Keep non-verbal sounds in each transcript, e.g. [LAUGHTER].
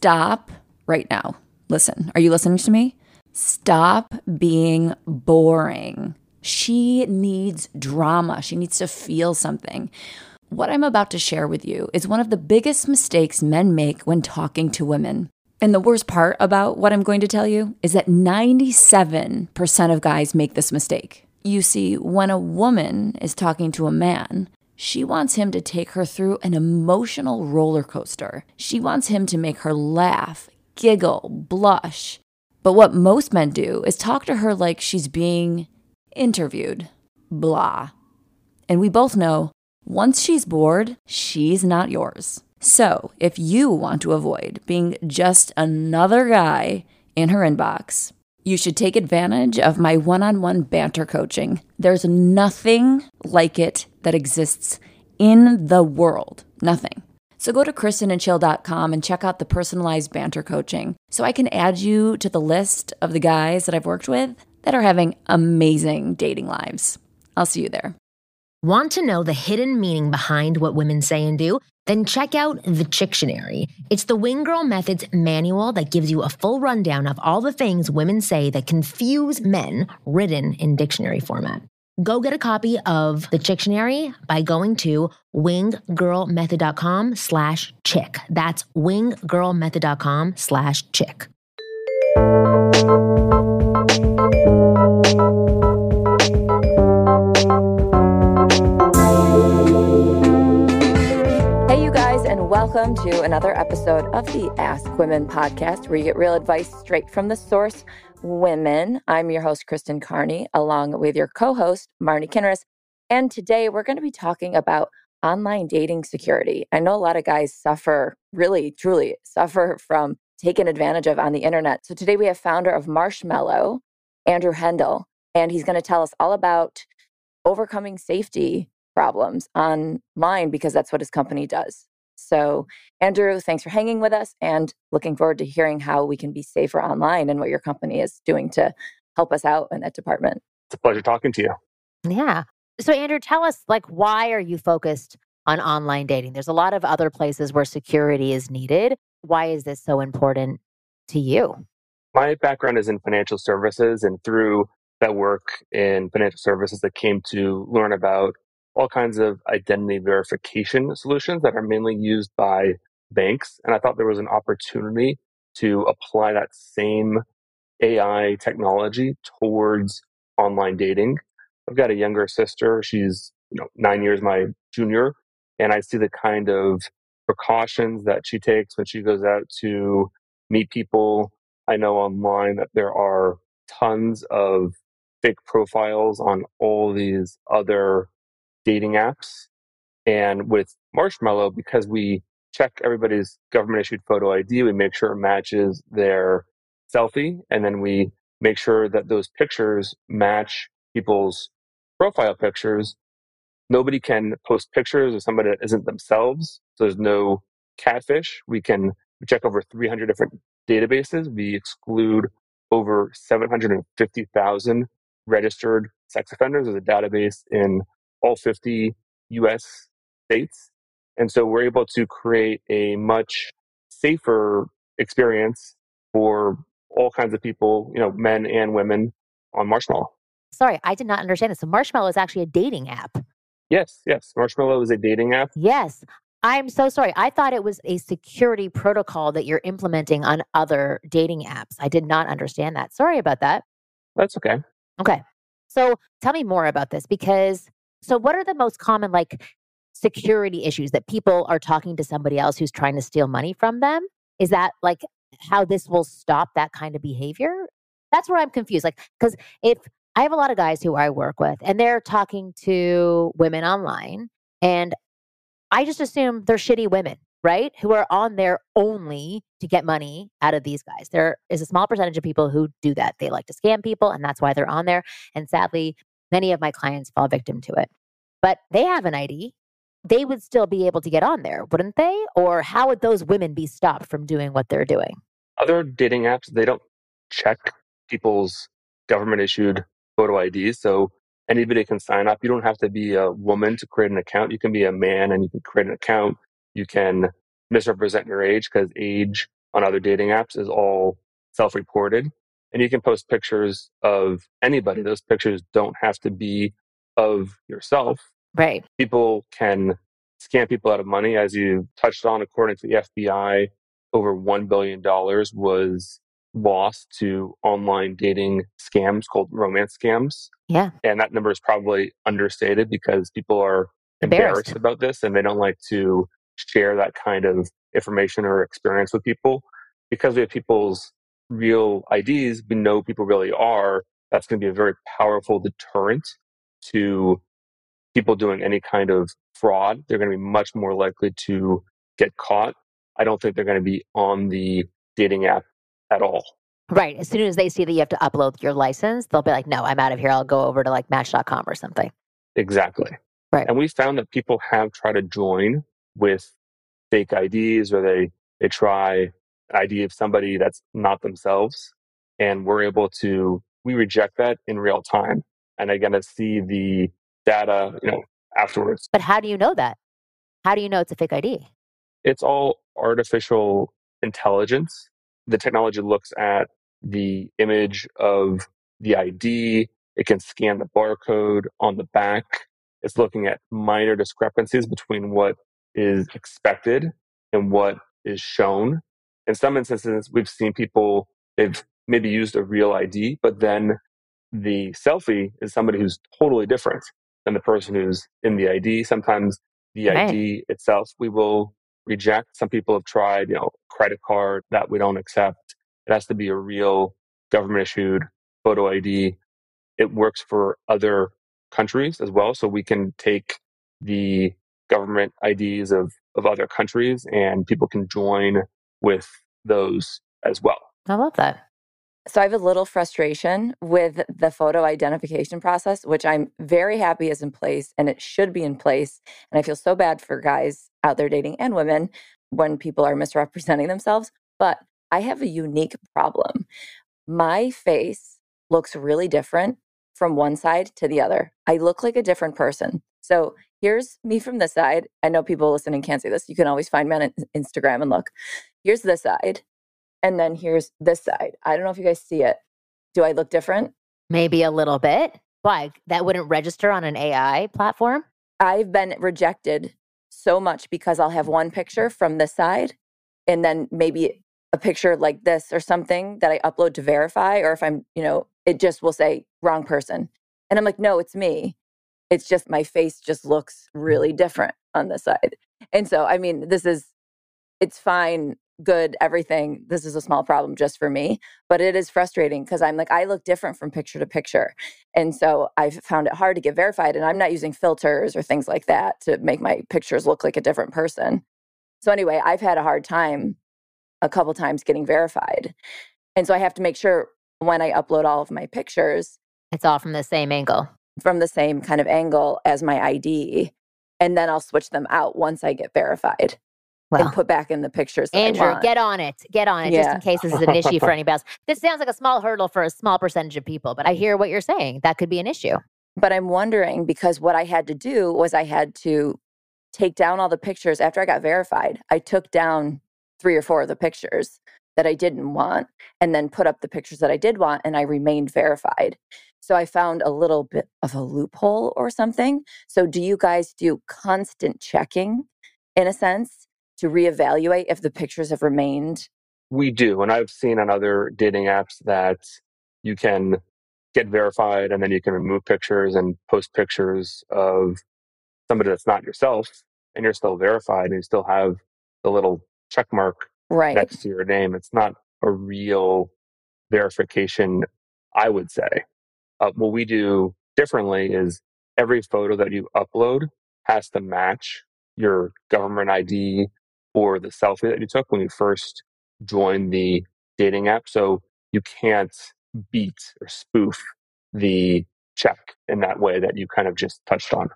stop right now. Listen, are you listening to me? Stop being boring. She needs drama. She needs to feel something. What I'm about to share with you is one of the biggest mistakes men make when talking to women. And the worst part about what I'm going to tell you is that 97% of guys make this mistake. You see, when a woman is talking to a man, she wants him to take her through an emotional roller coaster. She wants him to make her laugh, giggle, blush. But what most men do is talk to her like she's being interviewed. Blah. And we both know once she's bored, she's not yours. So if you want to avoid being just another guy in her inbox, you should take advantage of my one on one banter coaching. There's nothing like it that exists in the world. Nothing. So go to kristenandchill.com and check out the personalized banter coaching so I can add you to the list of the guys that I've worked with that are having amazing dating lives. I'll see you there. Want to know the hidden meaning behind what women say and do? Then check out the Chictionary. It's the Wing Girl Methods manual that gives you a full rundown of all the things women say that confuse men, written in dictionary format. Go get a copy of the Chictionary by going to winggirlmethod.com slash chick. That's winggirlmethod.com slash chick. Hey, you guys, and welcome to another episode of the Ask Women podcast, where you get real advice straight from the source, women. I'm your host, Kristen Carney, along with your co host, Marni Kinrys. And today we're going to be talking about online dating security. I know a lot of guys suffer, really, truly suffer from taken advantage of on the internet. So today we have founder of Marshmallo, Andrew Hendel, and he's going to tell us all about overcoming safety problems online because that's what his company does. So, Andrew, thanks for hanging with us and looking forward to hearing how we can be safer online and what your company is doing to help us out in that department. It's a pleasure talking to you. Yeah. So, Andrew, tell us, like, why are you focused on online dating? There's a lot of other places where security is needed. Why is this so important to you? My background is in financial services, and through that work in financial services, I came to learn about all kinds of identity verification solutions that are mainly used by banks. And I thought there was an opportunity to apply that same AI technology towards online dating. I've got a younger sister. She's you know nine years my junior, and I see the kind of precautions that she takes when she goes out to meet people. I know online that there are tons of fake profiles on all these other dating apps. And with Marshmallo, because we check everybody's government issued photo ID, we make sure it matches their selfie, and then we make sure that those pictures match people's profile pictures. Nobody can post pictures of somebody that isn't themselves. So there's no catfish. We can check over 300 different databases. We exclude over 750,000 registered sex offenders. There's a database in all 50 US states. And so we're able to create a much safer experience for all kinds of people, you know, men and women on Marshmallo. Sorry, I did not understand this. So, Marshmallo is actually a dating app. Yes, yes. Marshmallo is a dating app. Yes. I'm so sorry. I thought it was a security protocol that you're implementing on other dating apps. I did not understand that. Sorry about that. That's okay. Okay. So, tell me more about this because so, what are the most common like security issues that people are talking to somebody else who's trying to steal money from them? Is that like how this will stop that kind of behavior? That's where I'm confused. Like, because if I have a lot of guys who I work with and they're talking to women online, and I just assume they're shitty women, right? Who are on there only to get money out of these guys. There is a small percentage of people who do that. They like to scam people, and that's why they're on there. And sadly, Many of my clients fall victim to it. But they have an ID. They would still be able to get on there, wouldn't they? Or how would those women be stopped from doing what they're doing? Other dating apps, they don't check people's government issued photo IDs. So anybody can sign up. You don't have to be a woman to create an account. You can be a man and you can create an account. You can misrepresent your age because age on other dating apps is all self reported. And you can post pictures of anybody. Those pictures don't have to be of yourself. Right. People can scam people out of money. As you touched on, according to the FBI, over $1 billion was lost to online dating scams called romance scams. Yeah. And that number is probably understated because people are Embarrassed. embarrassed about this and they don't like to share that kind of information or experience with people. Because we have people's real IDs, we know people really are. That's going to be a very powerful deterrent to people doing any kind of fraud. They're going to be much more likely to get caught. I don't think they're going to be on the dating app at all. Right. As soon as they see that you have to upload your license, they'll be like, no, I'm out of here. I'll go over to like match.com or something. Exactly. Right. And we found that people have tried to join with fake IDs or they, they try ID of somebody that's not themselves. And we're able to, we reject that in real time. And again, to see the data, you know, afterwards. But how do you know that? How do you know it's a fake ID? It's all artificial intelligence. The technology looks at the image of the ID. It can scan the barcode on the back. It's looking at minor discrepancies between what is expected and what is shown. In some instances, we've seen people, they've maybe used a real ID, but then the selfie is somebody who's totally different than the person who's in the ID. Sometimes the Right. ID itself we will reject. Some people have tried, you know, credit card that we don't accept. It has to be a real government issued photo ID. It works for other countries as well. So we can take the government IDs of, of other countries and people can join with those as well. I love that. So I have a little frustration with the photo identification process, which I'm very happy is in place and it should be in place. And I feel so bad for guys out there dating and women when people are misrepresenting themselves. But I have a unique problem. My face looks really different from one side to the other. I look like a different person. So here's me from this side. I know people listening can't see this. You can always find me on Instagram and look. Here's this side. And then here's this side. I don't know if you guys see it. Do I look different? Maybe a little bit. Why? That wouldn't register on an AI platform? I've been rejected so much because I'll have one picture from this side and then maybe a picture like this or something that I upload to verify. Or if I'm, you know, it just will say wrong person. And I'm like, no, it's me. It's just my face just looks really different on this side. And so, I mean, this is, it's fine, good, everything. This is a small problem just for me, but it is frustrating because I'm like, I look different from picture to picture. And so I've found it hard to get verified. And I'm not using filters or things like that to make my pictures look like a different person. So, anyway, I've had a hard time a couple times getting verified. And so I have to make sure when I upload all of my pictures It's all from the same angle. from the same kind of angle as my ID. And then I'll switch them out once I get verified Well, and put back in the pictures. that I Andrew, want. get on it. Get on it just in case this is an issue for [LAUGHS] anybody else. This sounds like a small hurdle for a small percentage of people, but I hear what you're saying. That could be an issue. But I'm wondering because what I had to do was I had to take down all the pictures after I got verified. I took down three or four of the pictures that I didn't want and then put up the pictures that I did want and I remained verified. So I found a little bit of a loophole or something. So do you guys do constant checking in a sense to reevaluate if the pictures have remained? We do. And I've seen on other dating apps that you can get verified and then you can remove pictures and post pictures of somebody that's not yourself and you're still verified and you still have the little check mark Right. next to your name. It's not a real verification, I would say. Uh, what we do differently is every photo that you upload has to match your government ID or the selfie that you took when you first joined the dating app. So you can't beat or spoof the check in that way that you kind of just touched on.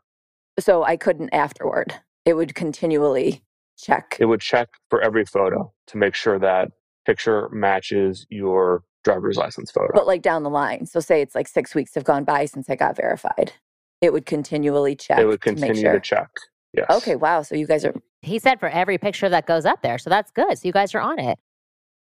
so I couldn't afterward. It would continually check. It would check for every photo to make sure that picture matches your driver's license photo. but like down the line. So say it's like six weeks have gone by since I got verified. It would continually check. it would to continue sure. to check. Yes. Okay, wow. So you guys are He said for every picture that goes up there. So that's good. So you guys are on it.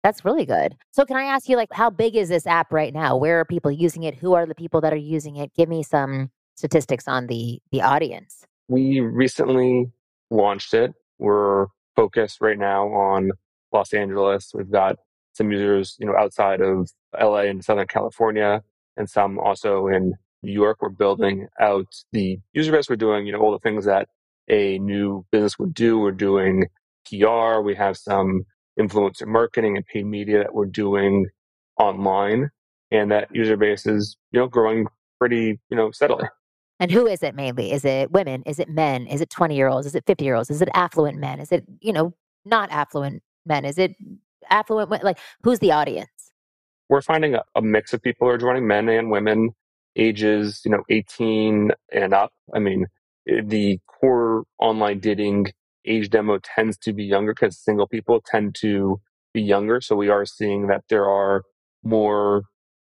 That's really good. So can I ask you like how big is this app right now? Where are people using it? Who are the people that are using it? Give me some statistics on the the audience. We recently launched it. We're focused right now on Los Angeles. We've got some users, you know, outside of LA and Southern California and some also in New York. We're building out the user base. We're doing, you know, all the things that a new business would do. We're doing PR. We have some influencer marketing and paid media that we're doing online. And that user base is, you know, growing pretty, you know, steadily. And who is it mainly? Is it women? Is it men? Is it 20 year olds? Is it 50 year olds? Is it affluent men? Is it, you know, not affluent men? Is it affluent? Like, who's the audience? We're finding a, a mix of people are joining men and women, ages, you know, 18 and up. I mean, the core online dating age demo tends to be younger because single people tend to be younger. So we are seeing that there are more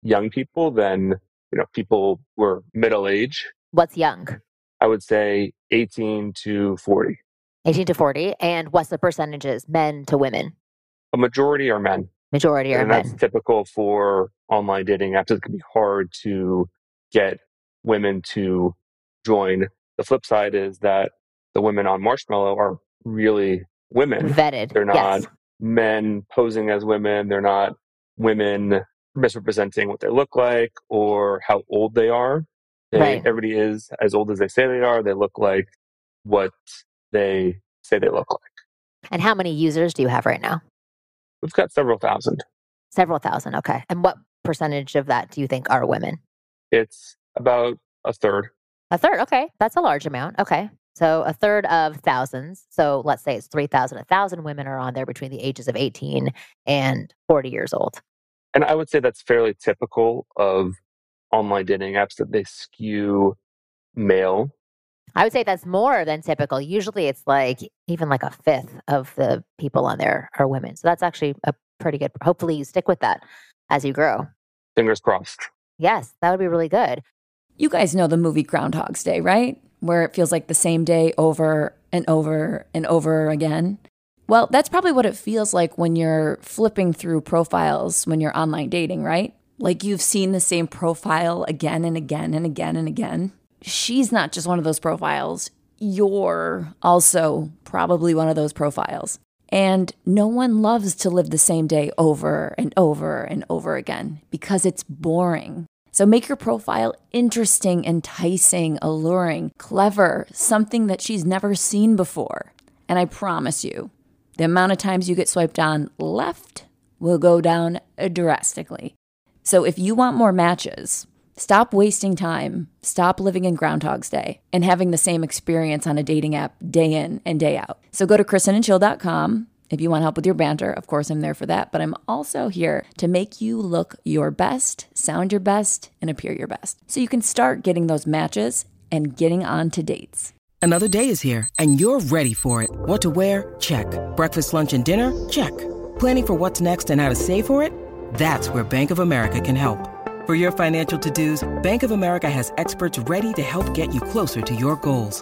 young people than you know people who are middle age. What's young? I would say 18 to 40. 18 to 40. And what's the percentages, men to women? A majority are men. Majority are and men. that's typical for online dating apps. It can be hard to get women to join. The flip side is that the women on Marshmallo are really women. Vetted. They're not yes. men posing as women. They're not women misrepresenting what they look like or how old they are. They, Right. Everybody is as old as they say they are. They look like what they say they look like. And how many users do you have right now? We've got several thousand. Several thousand. Okay. And what percentage of that do you think are women? It's about a third. A third. Okay. That's a large amount. Okay. So a third of thousands. So let's say it's 3,000. A thousand women are on there between the ages of 18 and 40 years old. And I would say that's fairly typical of online dating apps that they skew male. I would say that's more than typical. Usually it's like even like a fifth of the people on there are women. So that's actually a pretty good. Hopefully you stick with that as you grow. Fingers crossed. Yes, that would be really good. You guys know the movie Groundhog's Day, right? Where it feels like the same day over and over and over again. Well, that's probably what it feels like when you're flipping through profiles when you're online dating, right? Like you've seen the same profile again and again and again and again. She's not just one of those profiles. You're also probably one of those profiles. And no one loves to live the same day over and over and over again because it's boring. So make your profile interesting, enticing, alluring, clever, something that she's never seen before. And I promise you, the amount of times you get swiped on left will go down drastically. So if you want more matches, stop wasting time, stop living in Groundhog's Day, and having the same experience on a dating app day in and day out. So go to kristenandchill.com. If you want help with your banter, of course, I'm there for that. But I'm also here to make you look your best, sound your best, and appear your best. So you can start getting those matches and getting on to dates. Another day is here, and you're ready for it. What to wear? Check. Breakfast, lunch, and dinner? Check. Planning for what's next and how to save for it? That's where Bank of America can help. For your financial to dos, Bank of America has experts ready to help get you closer to your goals.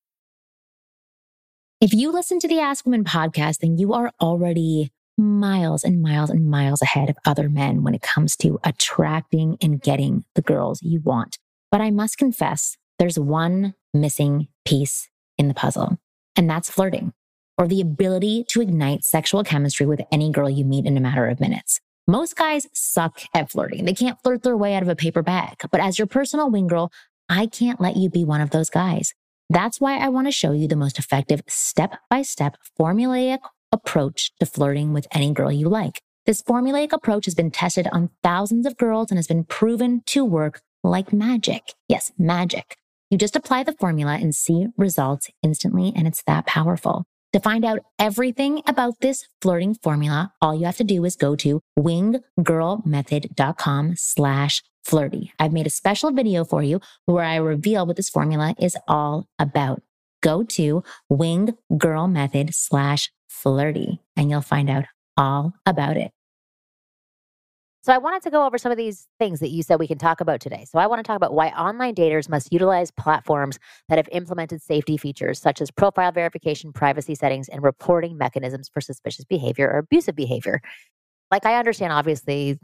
If you listen to the Ask Women podcast, then you are already miles and miles and miles ahead of other men when it comes to attracting and getting the girls you want. But I must confess, there's one missing piece in the puzzle, and that's flirting or the ability to ignite sexual chemistry with any girl you meet in a matter of minutes. Most guys suck at flirting. They can't flirt their way out of a paper bag. But as your personal wing girl, I can't let you be one of those guys. That's why I want to show you the most effective step by step formulaic approach to flirting with any girl you like. This formulaic approach has been tested on thousands of girls and has been proven to work like magic. Yes, magic. You just apply the formula and see results instantly, and it's that powerful. To find out everything about this flirting formula, all you have to do is go to winggirlmethod.com slash flirty. I've made a special video for you where I reveal what this formula is all about. Go to Wing Girl Method slash flirty and you'll find out all about it. So I wanted to go over some of these things that you said we can talk about today. So I want to talk about why online daters must utilize platforms that have implemented safety features such as profile verification, privacy settings, and reporting mechanisms for suspicious behavior or abusive behavior. Like I understand obviously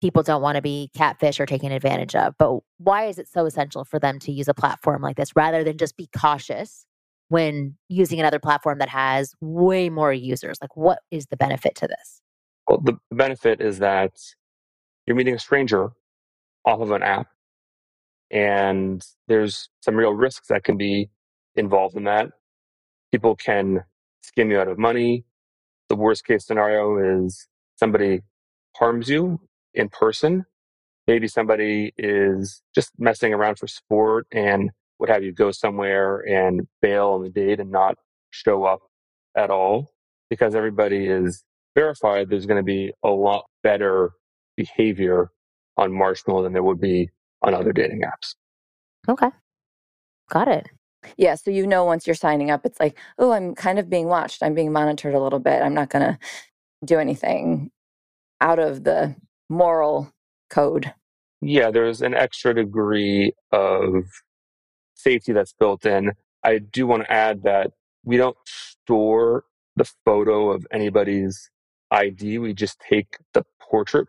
people don't want to be catfish or taken advantage of, but why is it so essential for them to use a platform like this rather than just be cautious when using another platform that has way more users? Like what is the benefit to this? Well, the benefit is that you're meeting a stranger off of an app and there's some real risks that can be involved in that people can skim you out of money the worst case scenario is somebody harms you in person maybe somebody is just messing around for sport and would have you go somewhere and bail on the date and not show up at all because everybody is verified there's going to be a lot better behavior on Marshmallo than there would be on other dating apps. Okay. Got it. Yeah. So you know, once you're signing up, it's like, oh, I'm kind of being watched. I'm being monitored a little bit. I'm not going to do anything out of the moral code. Yeah. There's an extra degree of safety that's built in. I do want to add that we don't store the photo of anybody's ID. We just take the portrait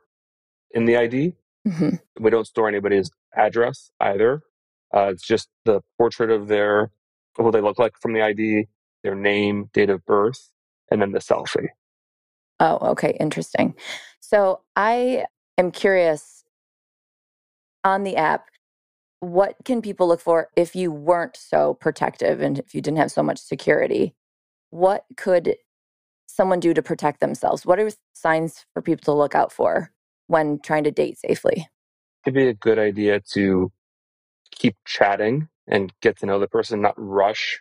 in the ID. Mm-hmm. We don't store anybody's address either. Uh, it's just the portrait of their what they look like from the ID, their name, date of birth, and then the selfie. Oh, okay, interesting. So I am curious on the app, what can people look for if you weren't so protective and if you didn't have so much security? What could someone do to protect themselves? What are signs for people to look out for? when trying to date safely? It'd be a good idea to keep chatting and get to know the person, not rush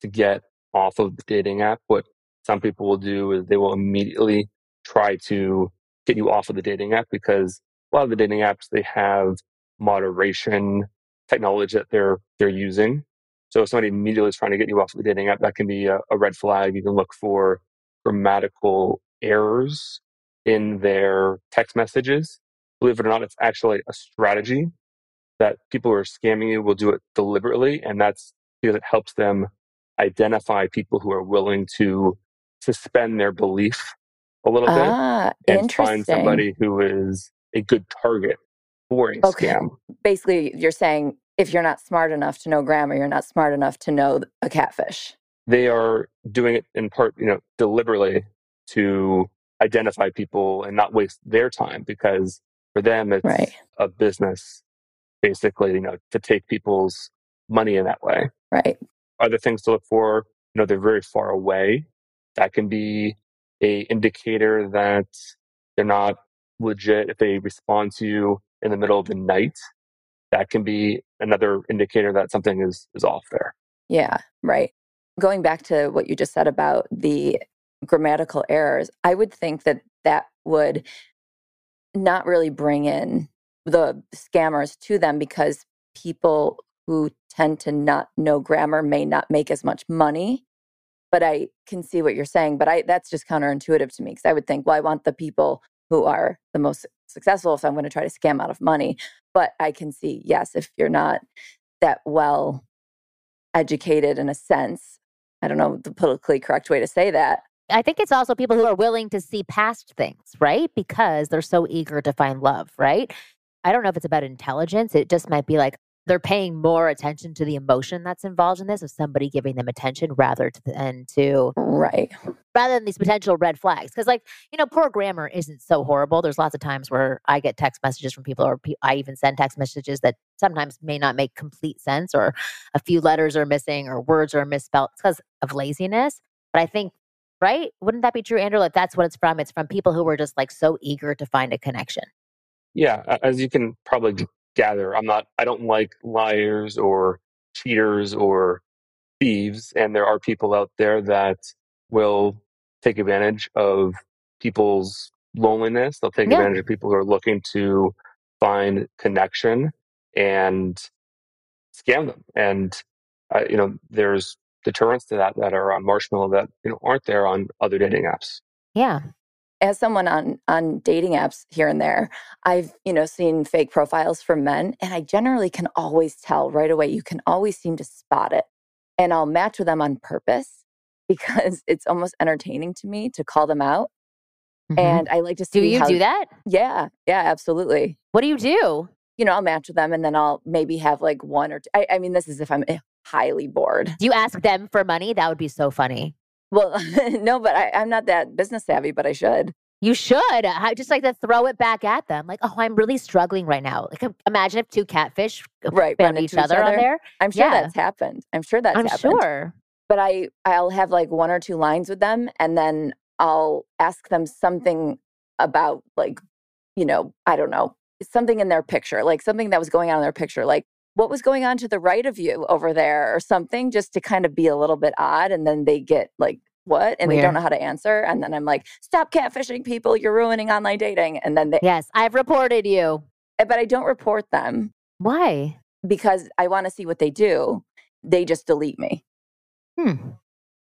to get off of the dating app. What some people will do is they will immediately try to get you off of the dating app because a lot of the dating apps they have moderation technology that they're they're using. So if somebody immediately is trying to get you off of the dating app, that can be a, a red flag. You can look for grammatical errors in their text messages. Believe it or not, it's actually a strategy that people who are scamming you will do it deliberately. And that's because it helps them identify people who are willing to suspend their belief a little ah, bit and find somebody who is a good target for a okay. scam. Basically, you're saying if you're not smart enough to know grammar, you're not smart enough to know a catfish. They are doing it in part, you know, deliberately to identify people and not waste their time because for them it's right. a business basically you know to take people's money in that way right other things to look for you know they're very far away that can be a indicator that they're not legit if they respond to you in the middle of the night that can be another indicator that something is is off there yeah right going back to what you just said about the grammatical errors, I would think that that would not really bring in the scammers to them because people who tend to not know grammar may not make as much money. But I can see what you're saying. But I that's just counterintuitive to me because I would think, well, I want the people who are the most successful if I'm going to try to scam out of money. But I can see, yes, if you're not that well educated in a sense, I don't know the politically correct way to say that, I think it's also people who are willing to see past things, right? Because they're so eager to find love, right? I don't know if it's about intelligence. It just might be like they're paying more attention to the emotion that's involved in this of somebody giving them attention rather than to right rather than these potential red flags because like you know poor grammar isn't so horrible there's lots of times where i get text messages from people or i even send text messages that sometimes may not make complete sense or a few letters are missing or words are misspelled because of laziness but i think right? Wouldn't that be true, Andrew? Like that's what it's from. It's from people who were just like so eager to find a connection. Yeah, as you can probably gather, I'm not. I don't like liars or cheaters or thieves, and there are people out there that will take advantage of people's loneliness. They'll take Yeah. advantage of people who are looking to find connection and scam them. And uh, you know, there's deterrents to that that are on Marshmallo that you know aren't there on other dating apps. Yeah. As someone on on dating apps here and there i've you know seen fake profiles for men and i generally can always tell right away you can always seem to spot it and i'll match with them on purpose [LAUGHS] because it's almost entertaining to me to call them out Mhm. and i like to see do you how, do that? yeah yeah absolutely What do you do? you know i'll match with them and then i'll maybe have like one or two i, I mean this is if i'm eh, highly bored Do you ask them for money? That would be so funny. Well [LAUGHS] no but I, i'm not that business savvy but i should You should. I just like to throw it back at them. Like, oh, I'm really struggling right now. Like, imagine if two catfish uh, Right, found each each other on there. i'm sure Yeah. that's happened i'm sure that's I'm happened sure. but I I'll have like one or two lines with them and then I'll ask them something about like you know, I don't know, something in their picture, like something that was going on in their picture, like what was going on to the right of you over there or something just to kind of be a little bit odd and then they get like what and they don't know how to answer and then I'm like stop catfishing people you're ruining online dating and then they Yes, I've reported you. but I don't report them Why? because I want to see what they do they just delete me Hmm.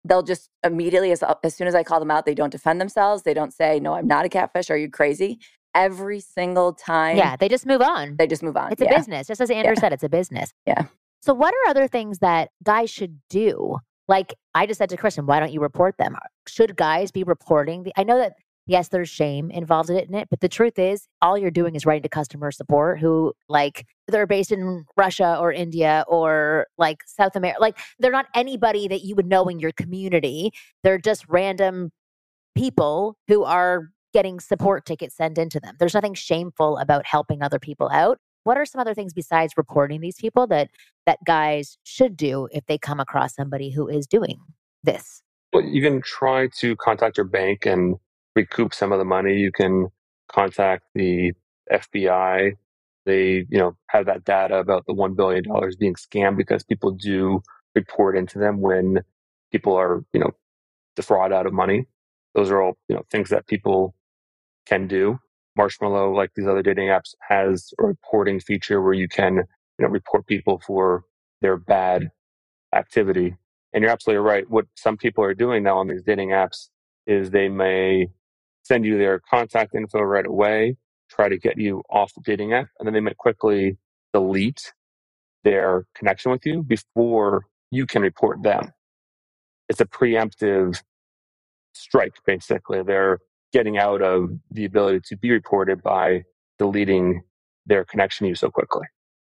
they'll just immediately as, as soon as i call them out they don't defend themselves they don't say no i'm not a catfish are you crazy every single time Yeah, they just move on. they just move on It's a business. Just as Andrew Yeah. said, it's a business. Yeah. So, what are other things that guys should do? Like I just said to Kristen, why don't you report them? Should guys be reporting? The, I know that yes, there's shame involved in it, but the truth is, all you're doing is writing to customer support who like they're based in Russia or India or like South America. Like they're not anybody that you would know in your community. They're just random people who are getting support tickets sent into them. There's nothing shameful about helping other people out. What are some other things besides reporting these people that that guys should do if they come across somebody who is doing this? Well, you can try to contact your bank and recoup some of the money. You can contact the FBI. They, you know, have that data about the one billion dollars being scammed because people do report into them when people are, you know, defraud out of money. Those are all, you know, things that people can do. Marshmallo, like these other dating apps, has a reporting feature where you can, you know, report people for their bad activity. And you're absolutely right. What some people are doing now on these dating apps is they may send you their contact info right away, try to get you off the dating app, and then they might quickly delete their connection with you before you can report them. It's a preemptive strike, basically. They're getting out of the ability to be reported by deleting their connection to you so quickly.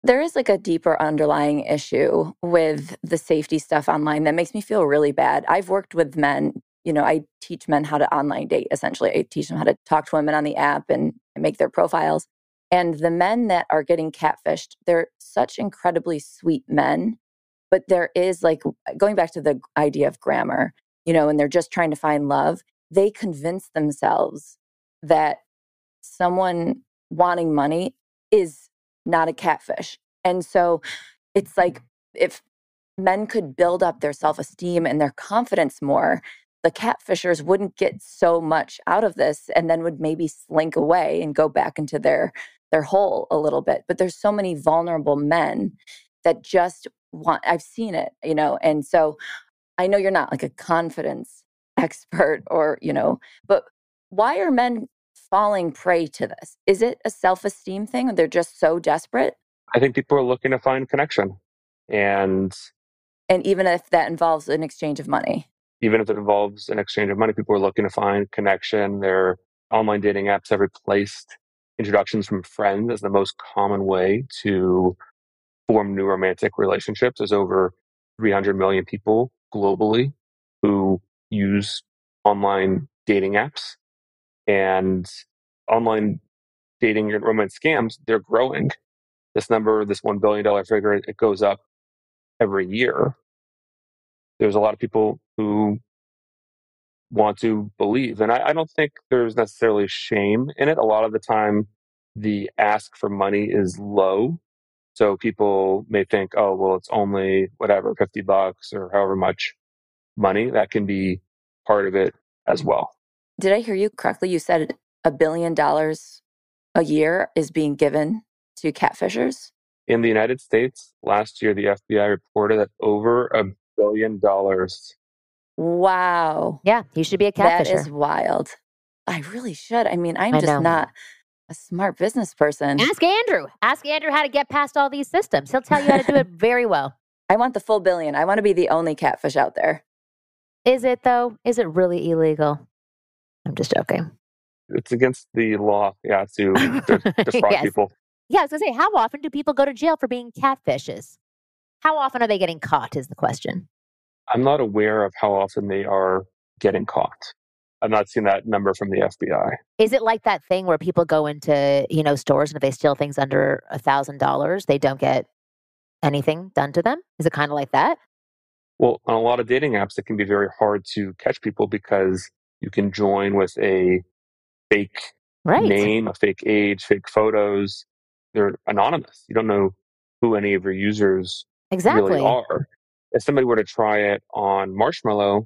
there is like a deeper underlying issue with the safety stuff online that makes me feel really bad. I've worked with men you know i teach men how to online date essentially. I teach them how to talk to women on the app and make their profiles. And the men that are getting catfished they're such incredibly sweet men but there is like going back to the idea of grammar you know and they're just trying to find love they convince themselves that someone wanting money is not a catfish. And so it's like mm-hmm. if men could build up their self-esteem and their confidence more the catfishers wouldn't get so much out of this and then would maybe slink away and go back into their their hole a little bit. But there's so many vulnerable men that just want i've seen it you know? And so i know you're not like a confidence expert or you know but why are men falling prey to this is it a self-esteem thing they're just so desperate I think people are looking to find connection. And and even if that involves an exchange of money even if it involves an exchange of money, people are looking to find connection. Their online dating apps have replaced introductions from friends as the most common way to form new romantic relationships. There's over 300 million people globally who use online dating apps and online dating and romance scams. They're growing. This number, this $1 billion figure, it goes up every year. There's a lot of people who want to believe. And I, I, don't think there's necessarily shame in it. A lot of the time, the ask for money is low. So people may think, oh, well, it's only whatever, 50 bucks or however much money. That can be part of it as well. Did I hear you correctly? You said a billion dollars a year is being given to catfishers? In the United States, last year, the FBI reported that over a billion dollars Wow. Yeah, you should be a catfisher. That is wild. I really should. I mean, I'm I just know. not a smart business person. Ask Andrew. Ask Andrew how to get past all these systems. He'll tell you how to do it [LAUGHS] very well. I want the full billion. I want to be the only catfish out there. Is it though? Is it really illegal? I'm just joking. It's against the law, yeah, [LAUGHS] to defraud yes. people. Yeah, I was gonna say, how often do people go to jail for being catfishes? How often are they getting caught? Is the question. I'm not aware of how often they are getting caught. I've not seen that number from the FBI. Is it like that thing where people go into, you know, stores and if they steal things under a thousand dollars, they don't get anything done to them? Is it kind of like that? Well, on a lot of dating apps, it can be very hard to catch people because you can join with a fake right. name, a fake age, fake photos. They're anonymous. You don't know who any of your users exactly. really are if somebody were to try it on Marshmallo,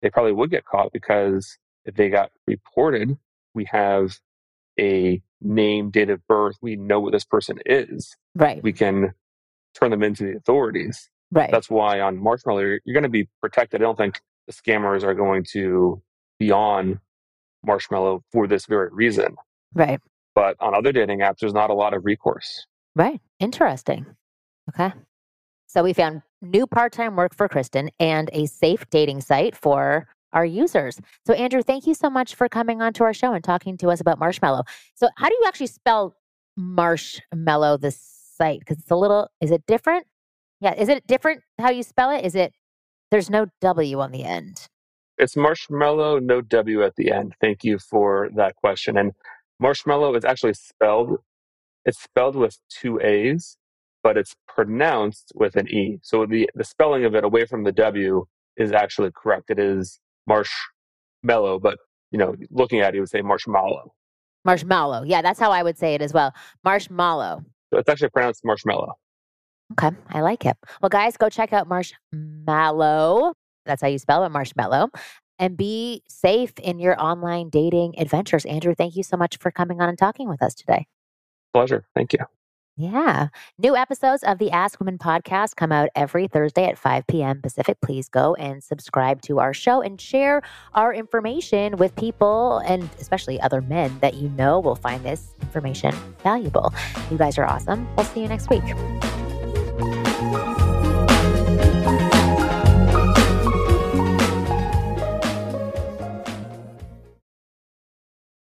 they probably would get caught because if they got reported, we have a name, date of birth, we know what this person is. Right. We can turn them into the authorities. Right. That's why on Marshmallo, you're, you're going to be protected. I don't think the scammers are going to be on Marshmallo for this very reason. Right. But on other dating apps, there's not a lot of recourse. Right. Interesting. Okay. So we found new part time work for Kristen and a safe dating site for our users. So, Andrew, thank you so much for coming on to our show and talking to us about Marshmallo. So, how do you actually spell Marshmallo, the site? Because it's a little, is it different? Yeah. Is it different how you spell it? Is it, there's no W on the end? It's Marshmallo, no W at the end. Thank you for that question. And Marshmallo is actually spelled, it's spelled with two A's but it's pronounced with an E. So the, the spelling of it away from the W is actually correct. It is marshmallow, but you know, looking at it, you would say marshmallow. Marshmallow. Yeah, that's how I would say it as well. Marshmallow. So it's actually pronounced marshmallow. Okay, I like it. Well, guys, go check out Marshmallo. That's how you spell it, marshmallow. And be safe in your online dating adventures. Andrew, thank you so much for coming on and talking with us today. Pleasure. Thank you. Yeah. New episodes of the Ask Women podcast come out every Thursday at 5 p.m. Pacific. Please go and subscribe to our show and share our information with people and especially other men that you know will find this information valuable. You guys are awesome. We'll see you next week.